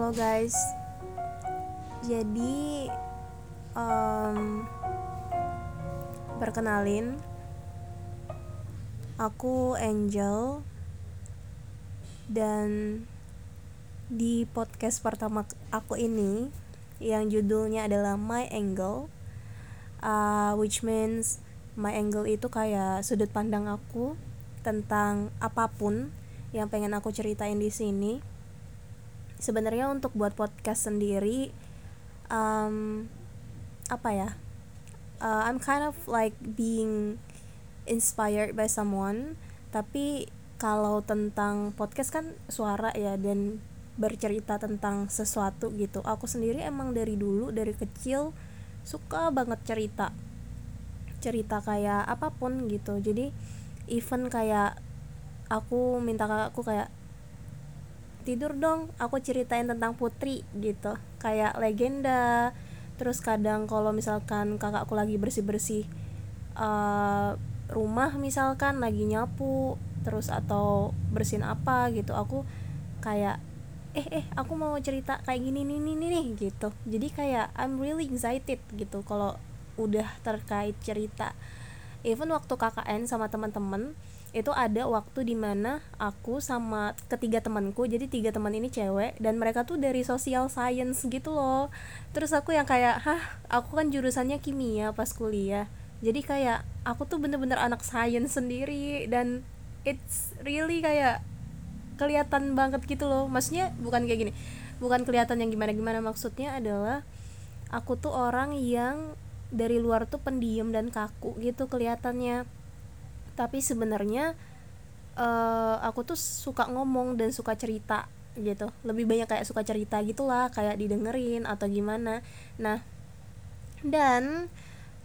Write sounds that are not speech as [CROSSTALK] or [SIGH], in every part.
Halo guys, jadi um, perkenalin, aku Angel dan di podcast pertama aku ini yang judulnya adalah My Angle, uh, which means my angle itu kayak sudut pandang aku tentang apa pun yang pengen aku ceritain di sini sebenarnya untuk buat podcast sendiri um, apa ya uh, I'm kind of like being inspired by someone tapi kalau tentang podcast kan suara ya dan bercerita tentang sesuatu gitu. Aku sendiri emang dari dulu dari kecil suka banget cerita. Cerita kayak apa pun gitu. Jadi even kayak aku minta kakakku kayak tidur dong aku ceritain tentang putri gitu. Kayak legenda. Terus kadang kalau misalkan kakakku lagi bersih bersih uh, rumah misalkan lagi nyapu terus atau bersihin apa gitu aku kayak eh eh aku mau cerita kayak gini nih nih nih gitu. Jadi kayak I'm really excited gitu kalau udah terkait cerita. Even waktu KKN sama teman-teman itu ada waktu di mana aku sama ketiga temanku jadi tiga teman ini cewek dan mereka tuh dari social science gitu loh. Terus aku yang kayak hah aku kan jurusannya kimia pas kuliah. Jadi kayak aku tuh bener-bener anak science sendiri dan it's really kayak kelihatan banget gitu loh. Maksudnya bukan kayak gini bukan kelihatan yang gimana gimana maksudnya adalah aku tuh orang yang dari luar tuh pendiam dan kaku gitu kelihatannya tapi sebenarnya uh, aku tuh suka ngomong dan suka cerita gitu. Lebih banyak kayak suka cerita gitulah kayak didengerin atau gimana. Nah dan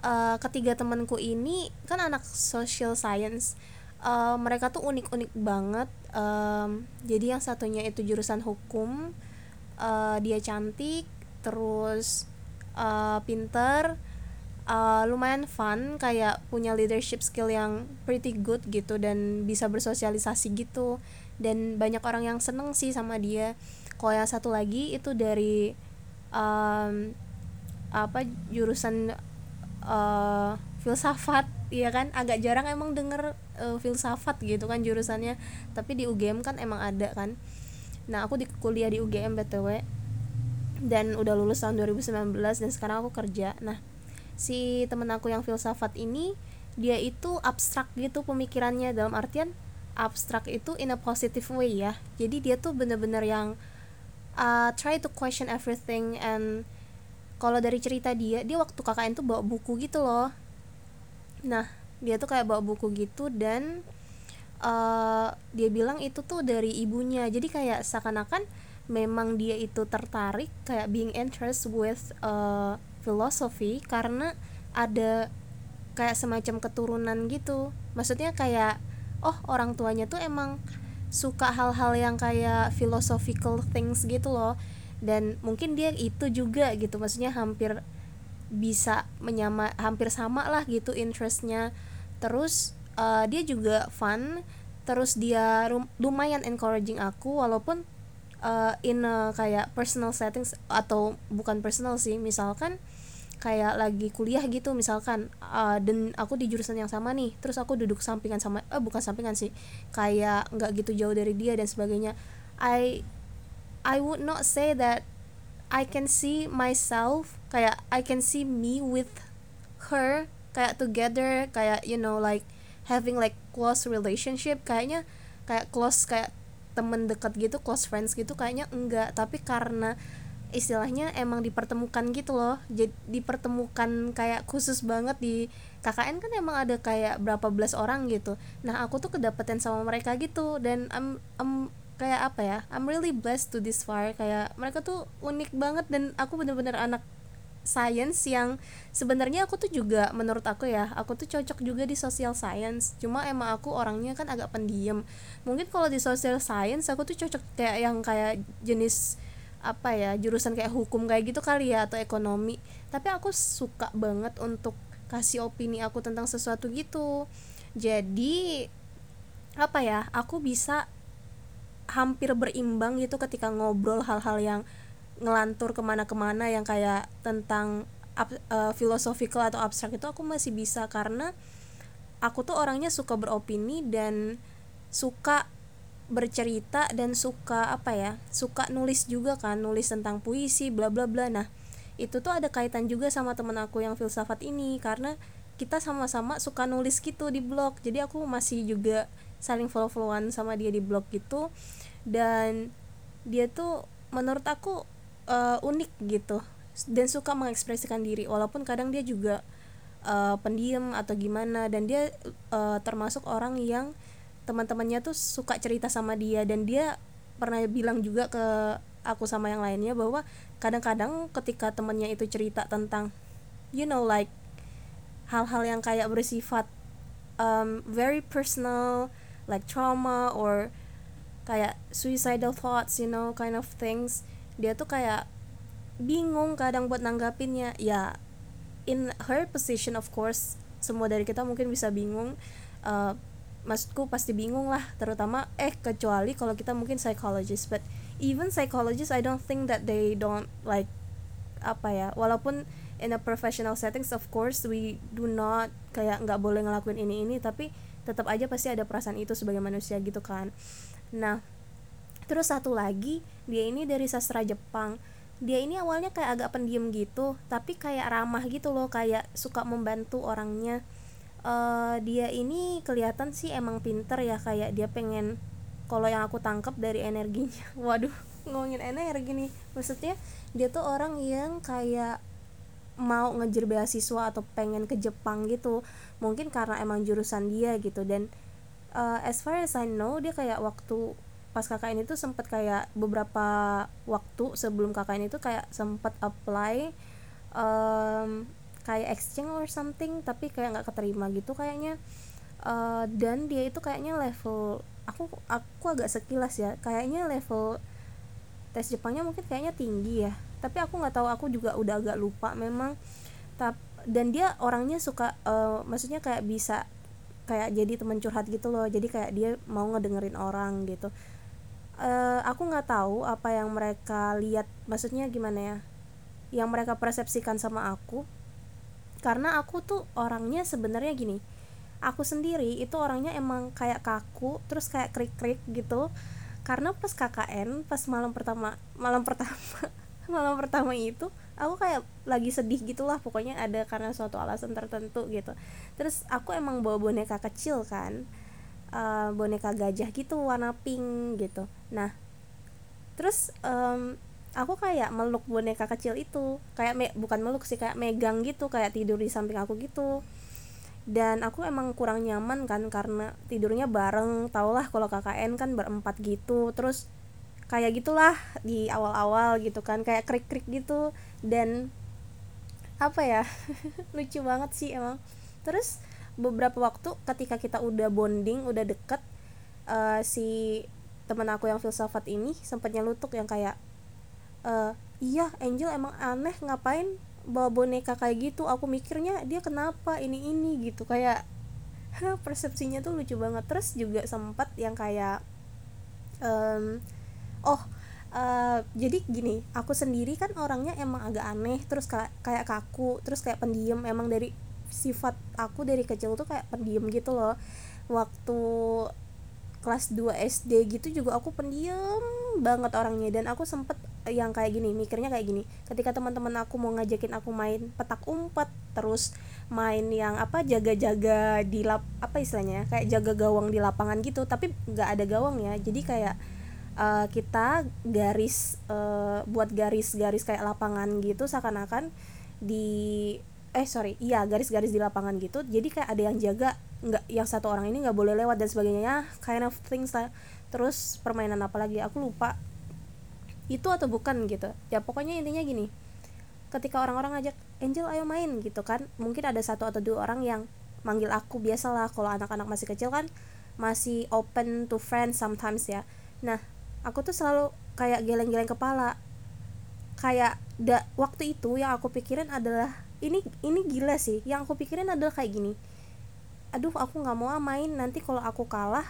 uh, ketiga temanku ini kan anak social science uh, mereka tuh unik-unik banget. Um, jadi yang satunya itu jurusan hukum uh, dia cantik terus uh, pinter uh, lumayan fun kayak punya leadership skill yang pretty good gitu dan bisa bersosialisasi gitu. Dan banyak orang yang seneng sih sama dia. Kalau yang satu lagi itu dari um, apa jurusan uh, filsafat ya kan? Agak jarang emang denger uh, filsafat gitu kan jurusannya. Tapi di UGM kan emang ada kan. Nah aku di kuliah di UGM btw dan udah lulus tahun 2019 dan sekarang aku kerja. Nah si temen aku yang filsafat ini dia itu abstrak gitu pemikirannya. Dalam artian abstrak itu in a positive way ya. Jadi dia tuh bener-bener yang uh, try to question everything and kalau dari cerita dia dia waktu KKN tuh bawa buku gitu loh. Nah dia tuh kayak bawa buku gitu dan uh, dia bilang itu tuh dari ibunya. Jadi kayak seakan-akan memang dia itu tertarik kayak being interest with uh, filosofi karena ada kayak semacam keturunan gitu. Maksudnya kayak oh orang tuanya tuh emang suka hal-hal yang kayak philosophical things gitu loh. Dan mungkin dia itu juga gitu maksudnya hampir bisa menyama hampir sama lah gitu interestnya. Terus uh, dia juga fun terus dia lumayan encouraging aku walaupun uh, in a kayak personal settings atau bukan personal sih misalkan kayak lagi kuliah gitu misalkan uh, dan aku di jurusan yang sama nih terus aku duduk sampingan sama eh bukan sampingan sih kayak nggak gitu jauh dari dia dan sebagainya. I I would not say that I can see myself kayak I can see me with her kayak together kayak you know like having like close relationship. Kayaknya kayak close kayak temen dekat gitu close friends gitu kayaknya enggak. Tapi karena istilahnya emang dipertemukan gitu loh. Jadi dipertemukan kayak khusus banget di KKN kan emang ada kayak berapa belas orang gitu. Nah aku tuh kedapetan sama mereka gitu dan I'm, I'm kayak apa ya I'm really blessed to this far. Kayak mereka tuh unik banget dan aku bener-bener anak science yang sebenarnya aku tuh juga menurut aku ya aku tuh cocok juga di social science. Cuma emang aku orangnya kan agak pendiam. Mungkin kalau di social science aku tuh cocok kayak yang kayak jenis apa ya jurusan kayak hukum kayak gitu kali ya atau ekonomi. Tapi aku suka banget untuk kasih opini aku tentang sesuatu gitu. Jadi apa ya aku bisa hampir berimbang gitu ketika ngobrol hal-hal yang ngelantur ke mana-kemana yang kayak tentang uh, philosophical atau abstrak itu aku masih bisa. Karena aku tuh orangnya suka beropini dan suka bercerita dan suka apa ya suka nulis juga kan nulis tentang puisi bla bla bla. Nah itu tuh ada kaitan juga sama temen aku yang filsafat ini karena kita sama-sama suka nulis gitu di blog. Jadi aku masih juga saling follow-followan sama dia di blog gitu. Dan dia tuh menurut aku uh, unik gitu dan suka mengekspresikan diri walaupun kadang dia juga uh, pendiam atau gimana. Dan dia uh, termasuk orang yang teman-temannya tuh suka cerita sama dia dan dia pernah bilang juga ke aku sama yang lainnya bahwa kadang-kadang ketika temennya itu cerita tentang you know like hal-hal yang kayak bersifat um, very personal like trauma or kayak suicidal thoughts you know kind of things dia tuh kayak bingung kadang buat nanggapinnya. Ya in her position of course semua dari kita mungkin bisa bingung uh, maksudku pasti bingung lah terutama eh kecuali kalau kita mungkin psychologist but even psychologist I don't think that they don't like apa ya walaupun in a professional settings of course we do not kayak nggak boleh ngelakuin ini ini tapi tetap aja pasti ada perasaan itu sebagai manusia gitu kan. Nah terus satu lagi dia ini dari sastra Jepang. Dia ini awalnya kayak agak pendiam gitu tapi kayak ramah gitu loh kayak suka membantu orangnya uh, dia ini kelihatan sih emang pinter ya kayak dia pengen kalau yang aku tangkap dari energinya. [LAUGHS] Waduh ngomongin energi nih. Maksudnya dia tuh orang yang kayak mau ngejar beasiswa atau pengen ke Jepang gitu. Mungkin karena emang jurusan dia gitu. Dan uh, as far as I know dia kayak waktu pas KKN itu sempat kayak beberapa waktu sebelum KKN itu kayak sempat apply um, kayak exchange or something tapi kayak nggak keterima gitu kayaknya. Uh, dan dia itu kayaknya level aku aku agak sekilas ya. Kayaknya level tes Jepangnya mungkin kayaknya tinggi ya. Tapi aku nggak tahu aku juga udah agak lupa memang. Tap dan dia orangnya suka uh, maksudnya kayak bisa kayak jadi teman curhat gitu loh. Jadi kayak dia mau ngedengerin orang gitu. Uh, aku nggak tahu apa yang mereka lihat maksudnya gimana ya yang mereka persepsikan sama aku karena aku tuh orangnya sebenarnya gini aku sendiri itu orangnya emang kayak kaku terus kayak krik krik gitu. Karena pas KKN pas malam pertama malam pertama [LAUGHS] malam pertama itu aku kayak lagi sedih gitulah pokoknya ada karena suatu alasan tertentu gitu. Terus aku emang bawa boneka kecil kan uh, boneka gajah gitu warna pink gitu. Nah terus um, aku kayak meluk boneka kecil itu. Kayak me bukan meluk sih kayak megang gitu kayak tidur di samping aku gitu. Dan aku emang kurang nyaman kan karena tidurnya bareng. Tau lah kalau KKN kan berempat gitu. Terus kayak gitulah di awal-awal gitu kan kayak krik-krik gitu. Dan apa ya [LAUGHS] lucu banget sih emang. Terus beberapa waktu ketika kita udah bonding udah deket uh, si teman aku yang filsafat ini sempat nyelutuk yang kayak uh, iya Angel emang aneh ngapain bawa boneka kayak gitu? Aku mikirnya dia kenapa ini ini gitu kayak persepsinya tuh lucu banget. Terus juga sempat yang kayak um, oh uh, jadi gini aku sendiri kan orangnya emang agak aneh terus kayak kayak kaku terus kayak pendiam. Emang dari sifat aku dari kecil tuh kayak pendiam gitu loh. Waktu kelas 2 SD gitu juga aku pendiam banget orangnya. Dan aku sempet yang kayak gini mikirnya kayak gini. Ketika teman-teman aku mau ngajakin aku main petak umpet terus main yang apa jaga-jaga di lap apa istilahnya kayak jaga gawang di lapangan gitu tapi nggak ada gawang ya jadi kayak uh, kita garis uh, buat garis-garis kayak lapangan gitu seakan-akan di eh sorry iya garis-garis di lapangan gitu. Jadi kayak ada yang jaga nggak yang satu orang ini nggak boleh lewat dan sebagainya ya kind of things lah. Terus permainan apa lagi? Aku lupa itu atau bukan gitu. Ya pokoknya intinya gini. Ketika orang-orang ngajak Angel ayo main gitu kan. Mungkin ada satu atau dua orang yang manggil aku biasalah kalau anak-anak masih kecil kan masih open to friends sometimes ya. Nah aku tuh selalu kayak geleng-geleng kepala. Kayak da, waktu itu yang aku pikirin adalah ini ini gila sih. Yang aku pikirin adalah kayak gini. Aduh aku nggak mau main. Nanti kalau aku kalah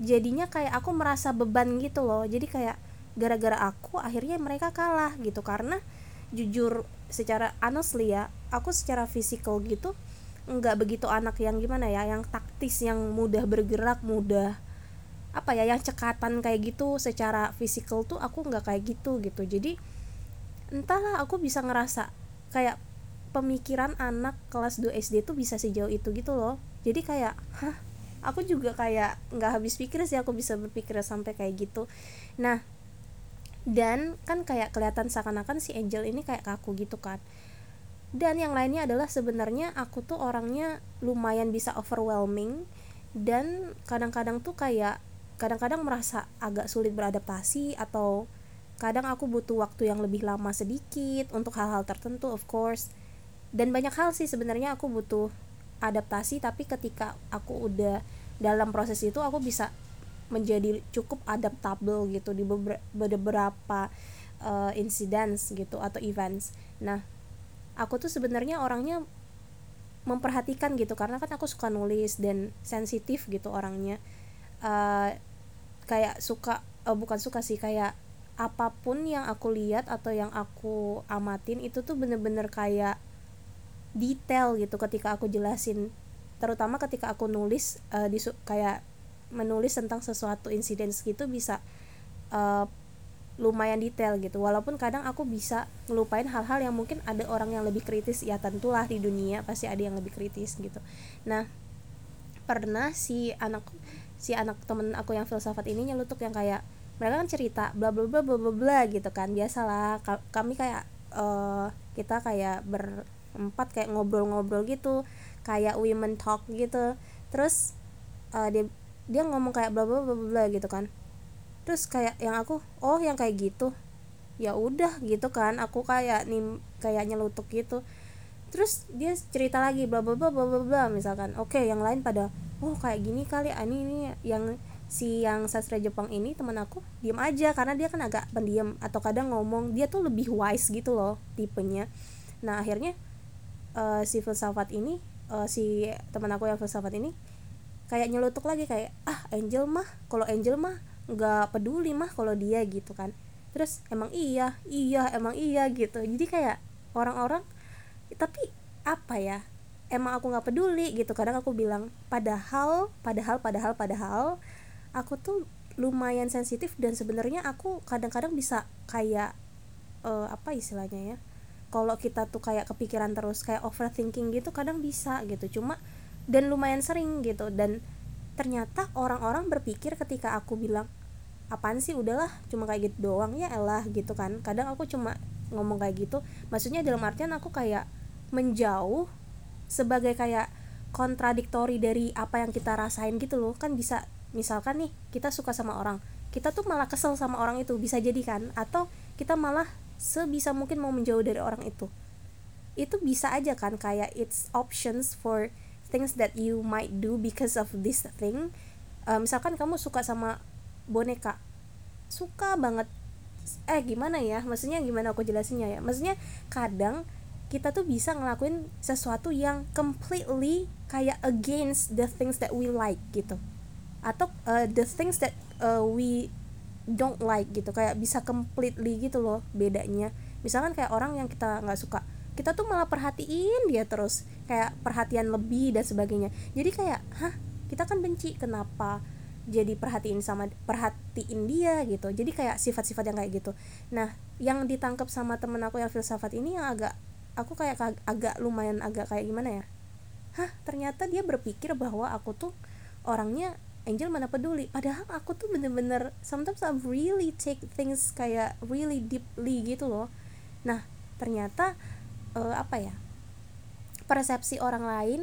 jadinya kayak aku merasa beban gitu loh. Jadi kayak gara-gara aku akhirnya mereka kalah gitu. Karena jujur secara honestly ya aku secara fisikal gitu nggak begitu anak yang gimana ya yang taktis yang mudah bergerak mudah apa ya yang cekatan kayak gitu. Secara fisikal tuh aku nggak kayak gitu gitu. Jadi entahlah aku bisa ngerasa kayak pemikiran anak kelas 2 SD tuh bisa sejauh itu gitu loh. Jadi kayak hah? Aku juga kayak nggak habis pikir sih aku bisa berpikir sampai kayak gitu. Nah dan kan kayak kelihatan seakan-akan si Angel ini kayak kaku gitu kan. Dan yang lainnya adalah sebenarnya aku tuh orangnya lumayan bisa overwhelming dan kadang-kadang tuh kayak kadang-kadang merasa agak sulit beradaptasi atau kadang aku butuh waktu yang lebih lama sedikit untuk hal-hal tertentu of course. Dan banyak hal sih sebenarnya aku butuh adaptasi tapi ketika aku udah dalam proses itu aku bisa menjadi cukup adaptable gitu di beberapa uh, incidents gitu atau events. Nah aku tuh sebenarnya orangnya memperhatikan gitu karena kan aku suka nulis dan sensitif gitu orangnya. Uh, kayak suka uh, bukan suka sih kayak apa pun yang aku lihat atau yang aku amatin itu tuh bener-bener kayak detail gitu ketika aku jelasin. Terutama ketika aku nulis uh, di kayak menulis tentang sesuatu insiden gitu bisa uh, lumayan detail gitu. Walaupun kadang aku bisa ngelupain hal-hal yang mungkin ada orang yang lebih kritis ya tentulah di dunia pasti ada yang lebih kritis gitu. Nah pernah si anak si anak temen aku yang filsafat ini nyelutuk yang kayak mereka kan cerita bla bla bla bla bla bla gitu kan biasalah. Kami kayak uh, kita kayak ber empat kayak ngobrol-ngobrol gitu kayak women talk gitu. Terus uh, dia dia ngomong kayak bla bla bla bla gitu kan. Terus kayak yang aku oh yang kayak gitu. Ya udah gitu kan aku kayak nih kayak nyelutuk gitu. Terus dia cerita lagi bla bla bla bla bla bla misalkan oke okay, yang lain pada oh kayak gini kali ani ini yang si yang sastra Jepang ini teman aku diem aja. Karena dia kan agak pendiam atau kadang ngomong dia tuh lebih wise gitu loh tipenya. Nah akhirnya uh, si filsafat ini uh, si teman aku yang filsafat ini kayak nyelutuk lagi kayak ah Angel mah kalau Angel mah nggak peduli mah kalau dia gitu kan. Terus emang iya iya emang iya gitu. Jadi kayak orang-orang tapi apa ya? Emang aku nggak peduli gitu. Kadang aku bilang padahal padahal padahal padahal aku tuh lumayan sensitif dan sebenarnya aku kadang-kadang bisa kayak uh, apa istilahnya ya kalau kita tuh kayak kepikiran terus kayak overthinking gitu kadang bisa gitu. Cuma dan lumayan sering gitu. Dan ternyata orang-orang berpikir ketika aku bilang apaan sih udahlah cuma kayak gitu doang ya elah gitu kan. Kadang aku cuma ngomong kayak gitu. Maksudnya dalam artian aku kayak menjauh sebagai kayak kontradiktori dari apa yang kita rasain gitu loh. Kan bisa misalkan nih kita suka sama orang kita tuh malah kesel sama orang itu bisa jadi kan? Atau kita malah sebisa mungkin mau menjauh dari orang itu. Itu bisa aja kan kayak it's options for things that you might do because of this thing. Uh, misalkan kamu suka sama boneka. Suka banget. Eh gimana ya? Maksudnya gimana aku jelasinnya ya? Maksudnya kadang kita tuh bisa ngelakuin sesuatu yang completely kayak against the things that we like gitu. Atau uh, the things that uh, we don't like gitu. Kayak bisa completely gitu loh bedanya. Misalkan kayak orang yang kita nggak suka kita tuh malah perhatiin dia terus kayak perhatian lebih dan sebagainya. Jadi kayak hah kita kan benci kenapa jadi perhatiin sama perhatiin dia? gitu. Jadi kayak sifat-sifat yang kayak gitu. Nah yang ditangkap sama temen aku yang filsafat ini yang agak aku kayak agak lumayan agak kayak gimana ya? Hah ternyata dia berpikir bahwa aku tuh orangnya Angel mana peduli. Padahal aku tuh bener-bener sometimes I really take things kayak really deeply gitu loh. Nah ternyata uh, apa ya persepsi orang lain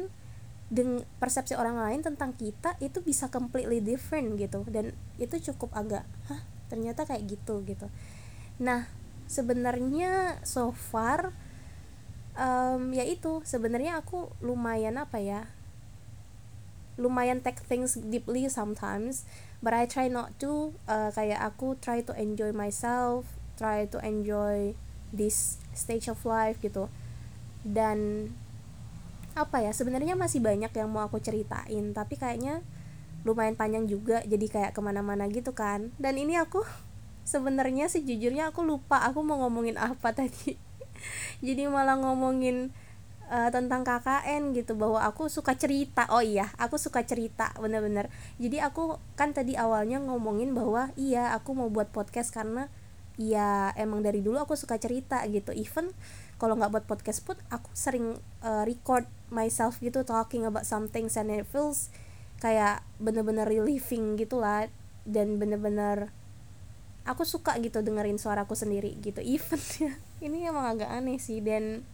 dengan persepsi orang lain tentang kita itu bisa completely different gitu. Dan itu cukup agak hah ternyata kayak gitu gitu. Nah sebenarnya so far um, ya itu sebenarnya aku lumayan apa ya lumayan take things deeply sometimes but I try not to uh, kayak aku try to enjoy myself try to enjoy this stage of life gitu dan apa ya sebenarnya masih banyak yang mau aku ceritain tapi kayaknya lumayan panjang juga jadi kayak ke mana-mana gitu kan. Dan ini aku [LAUGHS] sebenarnya sejujurnya aku lupa aku mau ngomongin apa [LAUGHS] tadi. Jadi malah ngomongin uh, tentang KKN gitu bahwa aku suka cerita. Oh iya aku suka cerita bener-bener. Jadi aku kan tadi awalnya ngomongin bahwa iya aku mau buat podcast karena ya emang dari dulu aku suka cerita gitu. Even kalau nggak buat podcast pun aku sering uh, record myself gitu talking about something and it feels kayak bener-bener relieving gitu lah dan bener-bener aku suka gitu dengerin suaraku sendiri gitu. [LAUGHS] Even ini emang agak aneh sih dan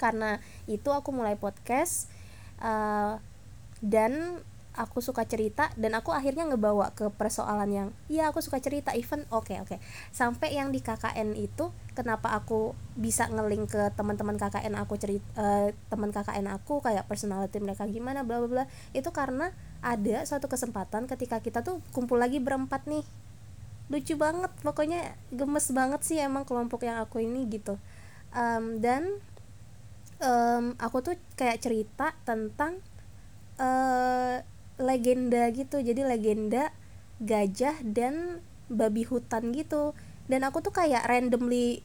karena itu aku mulai podcast uh, dan aku suka cerita dan aku akhirnya ngebawa ke persoalan yang iya aku suka cerita even oke okay, oke. Okay. sampai yang di KKN itu kenapa aku bisa ngeling ke teman-teman KKN aku cerita uh, teman KKN aku kayak personality mereka gimana bla bla bla. Itu karena ada suatu kesempatan ketika kita tuh kumpul lagi berempat nih. Lucu banget pokoknya gemes banget sih emang kelompok yang aku ini gitu. Um, dan um, aku tuh kayak cerita tentang uh, legenda gitu. Jadi legenda gajah dan babi hutan gitu. Dan aku tuh kayak randomly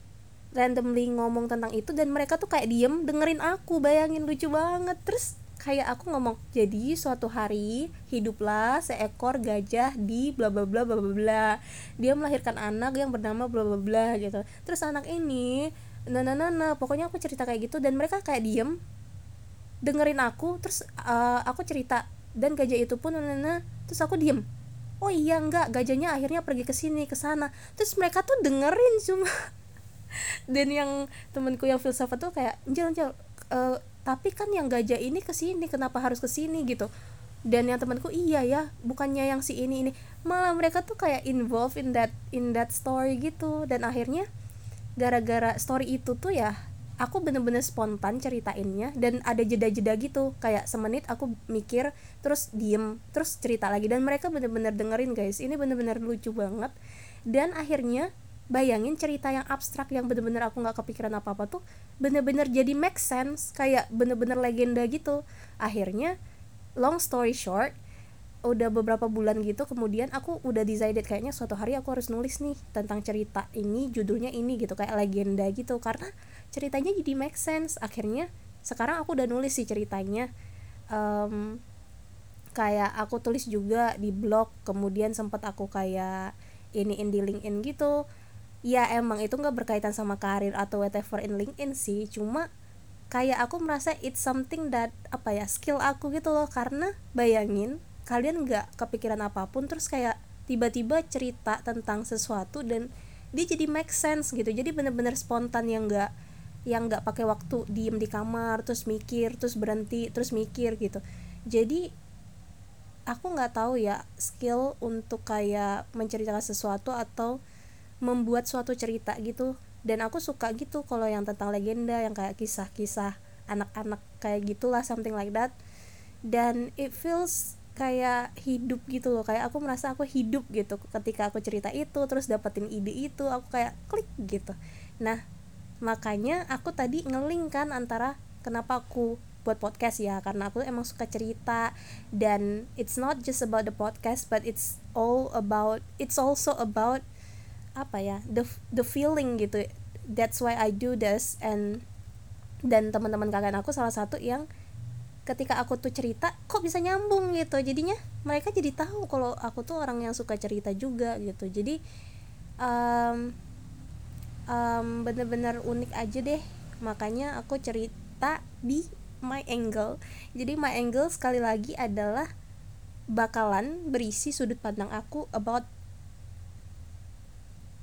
randomly ngomong tentang itu dan mereka tuh kayak diem dengerin aku bayangin lucu banget. Terus kayak aku ngomong jadi suatu hari hiduplah seekor gajah di bla bla bla bla bla dia melahirkan anak yang bernama bla bla bla gitu. Terus anak ini nah nah nah, nah pokoknya aku cerita kayak gitu dan mereka kayak diem dengerin aku. Terus uh, aku cerita dan gajah itu pun nana terus aku diem. Oh iya enggak gajahnya akhirnya pergi ke sini ke sana. Terus mereka tuh dengerin cuma. [LAUGHS] Dan yang temenku yang filsafat tuh kayak jalan jalan uh, tapi kan yang gajah ini ke sini kenapa harus ke sini? Gitu. Dan yang temanku iya ya bukannya yang si ini ini. Malah mereka tuh kayak involved in that in that story gitu. Dan akhirnya gara-gara story itu tuh ya aku bener-bener spontan ceritainnya dan ada jeda-jeda gitu kayak semenit aku mikir terus diem terus cerita lagi dan mereka bener-bener dengerin guys. Ini bener-bener lucu banget. Dan akhirnya bayangin cerita yang abstrak yang bener-bener aku nggak kepikiran apa-apa tuh bener-bener jadi make sense kayak bener-bener legenda gitu. Akhirnya long story short udah beberapa bulan gitu kemudian aku udah decided kayaknya suatu hari aku harus nulis nih tentang cerita ini judulnya ini gitu kayak legenda gitu. Karena ceritanya jadi make sense. Akhirnya sekarang aku udah nulis sih ceritanya. Um, kayak aku tulis juga di blog kemudian sempat aku kayak ini di LinkedIn gitu. Ya emang itu nggak berkaitan sama karir atau whatever in LinkedIn sih. Cuma kayak aku merasa it's something that apa ya skill aku gitu loh. Karena bayangin kalian nggak kepikiran apa pun terus kayak tiba-tiba cerita tentang sesuatu dan dia jadi make sense gitu. Jadi bener-bener spontan yang nggak yang nggak pakai waktu diem di kamar terus mikir terus berhenti terus mikir gitu. Jadi aku nggak tahu ya skill untuk kayak menceritakan sesuatu atau membuat suatu cerita gitu. Dan aku suka gitu kalau yang tentang legenda yang kayak kisah-kisah anak-anak kayak gitulah something like that. Dan it feels kayak hidup gitu loh kayak aku merasa aku hidup gitu ketika aku cerita itu terus dapetin ide itu aku kayak klik gitu. Nah makanya aku tadi ngeling kan antara kenapa aku buat podcast ya karena aku emang suka cerita dan it's not just about the podcast but it's all about it's also about apa ya the the feeling gitu. That's why I do this and dan teman-teman kakak aku salah satu yang ketika aku tuh cerita kok bisa nyambung gitu? Jadinya mereka jadi tahu kalau aku tuh orang yang suka cerita juga gitu. Jadi um, um, bener-bener unik aja deh. Makanya aku cerita di my angle. Jadi my angle sekali lagi adalah bakalan berisi sudut pandang aku about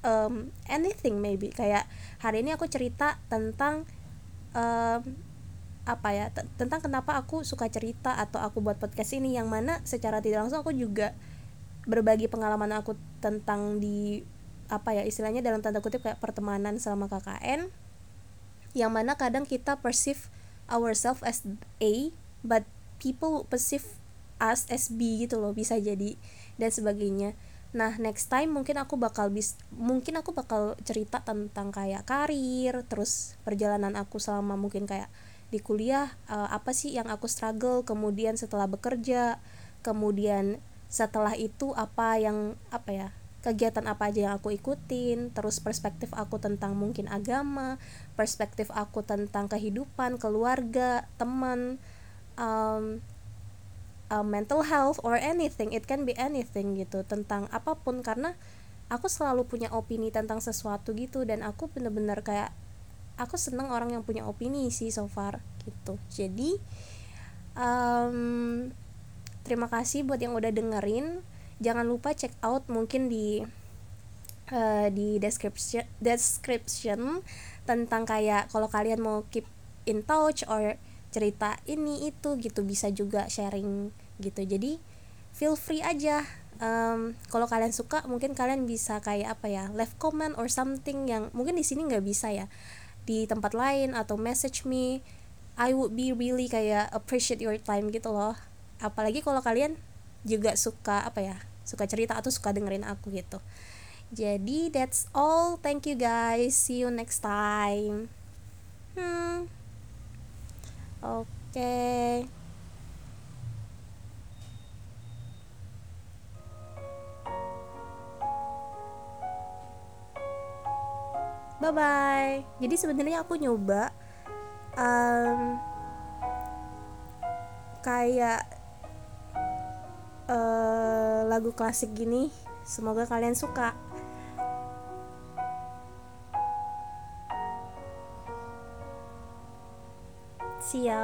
um, anything maybe. Kayak hari ini aku cerita tentang um, apa ya tentang kenapa aku suka cerita atau aku buat podcast ini. Yang mana secara tidak langsung aku juga berbagi pengalaman aku tentang di apa ya istilahnya dalam tanda kutip kayak pertemanan selama KKN yang mana kadang kita perceive ourselves as A but people perceive us as B gitu loh bisa jadi dan sebagainya. Nah next time mungkin aku bakal bis mungkin aku bakal cerita tentang kayak karir terus perjalanan aku selama mungkin kayak di kuliah uh, apa sih yang aku struggle kemudian setelah bekerja kemudian setelah itu apa yang apa ya kegiatan apa aja yang aku ikutin terus perspektif aku tentang mungkin agama perspektif aku tentang kehidupan keluarga teman um, uh, mental health or anything. It can be anything gitu tentang apa pun. Karena aku selalu punya opini tentang sesuatu gitu dan aku bener-bener kayak aku seneng orang yang punya opini sih so far gitu. Jadi um, terima kasih buat yang udah dengerin jangan lupa check out mungkin di uh, di description description tentang kayak kalau kalian mau keep in touch or cerita ini itu gitu bisa juga sharing gitu. Jadi feel free aja. Um, kalau kalian suka mungkin kalian bisa kayak apa ya left comment or something yang mungkin di sini nggak bisa ya. Di tempat lain atau message me I would be really kayak appreciate your time gitu loh. Apalagi kalau kalian juga suka apa ya suka cerita atau suka dengerin aku gitu. Jadi that's all. Thank you guys. See you next time. Hmm. Oke. Okay. bye bye jadi sebenarnya aku nyoba um, kayak uh, lagu klasik gini semoga kalian suka. See ya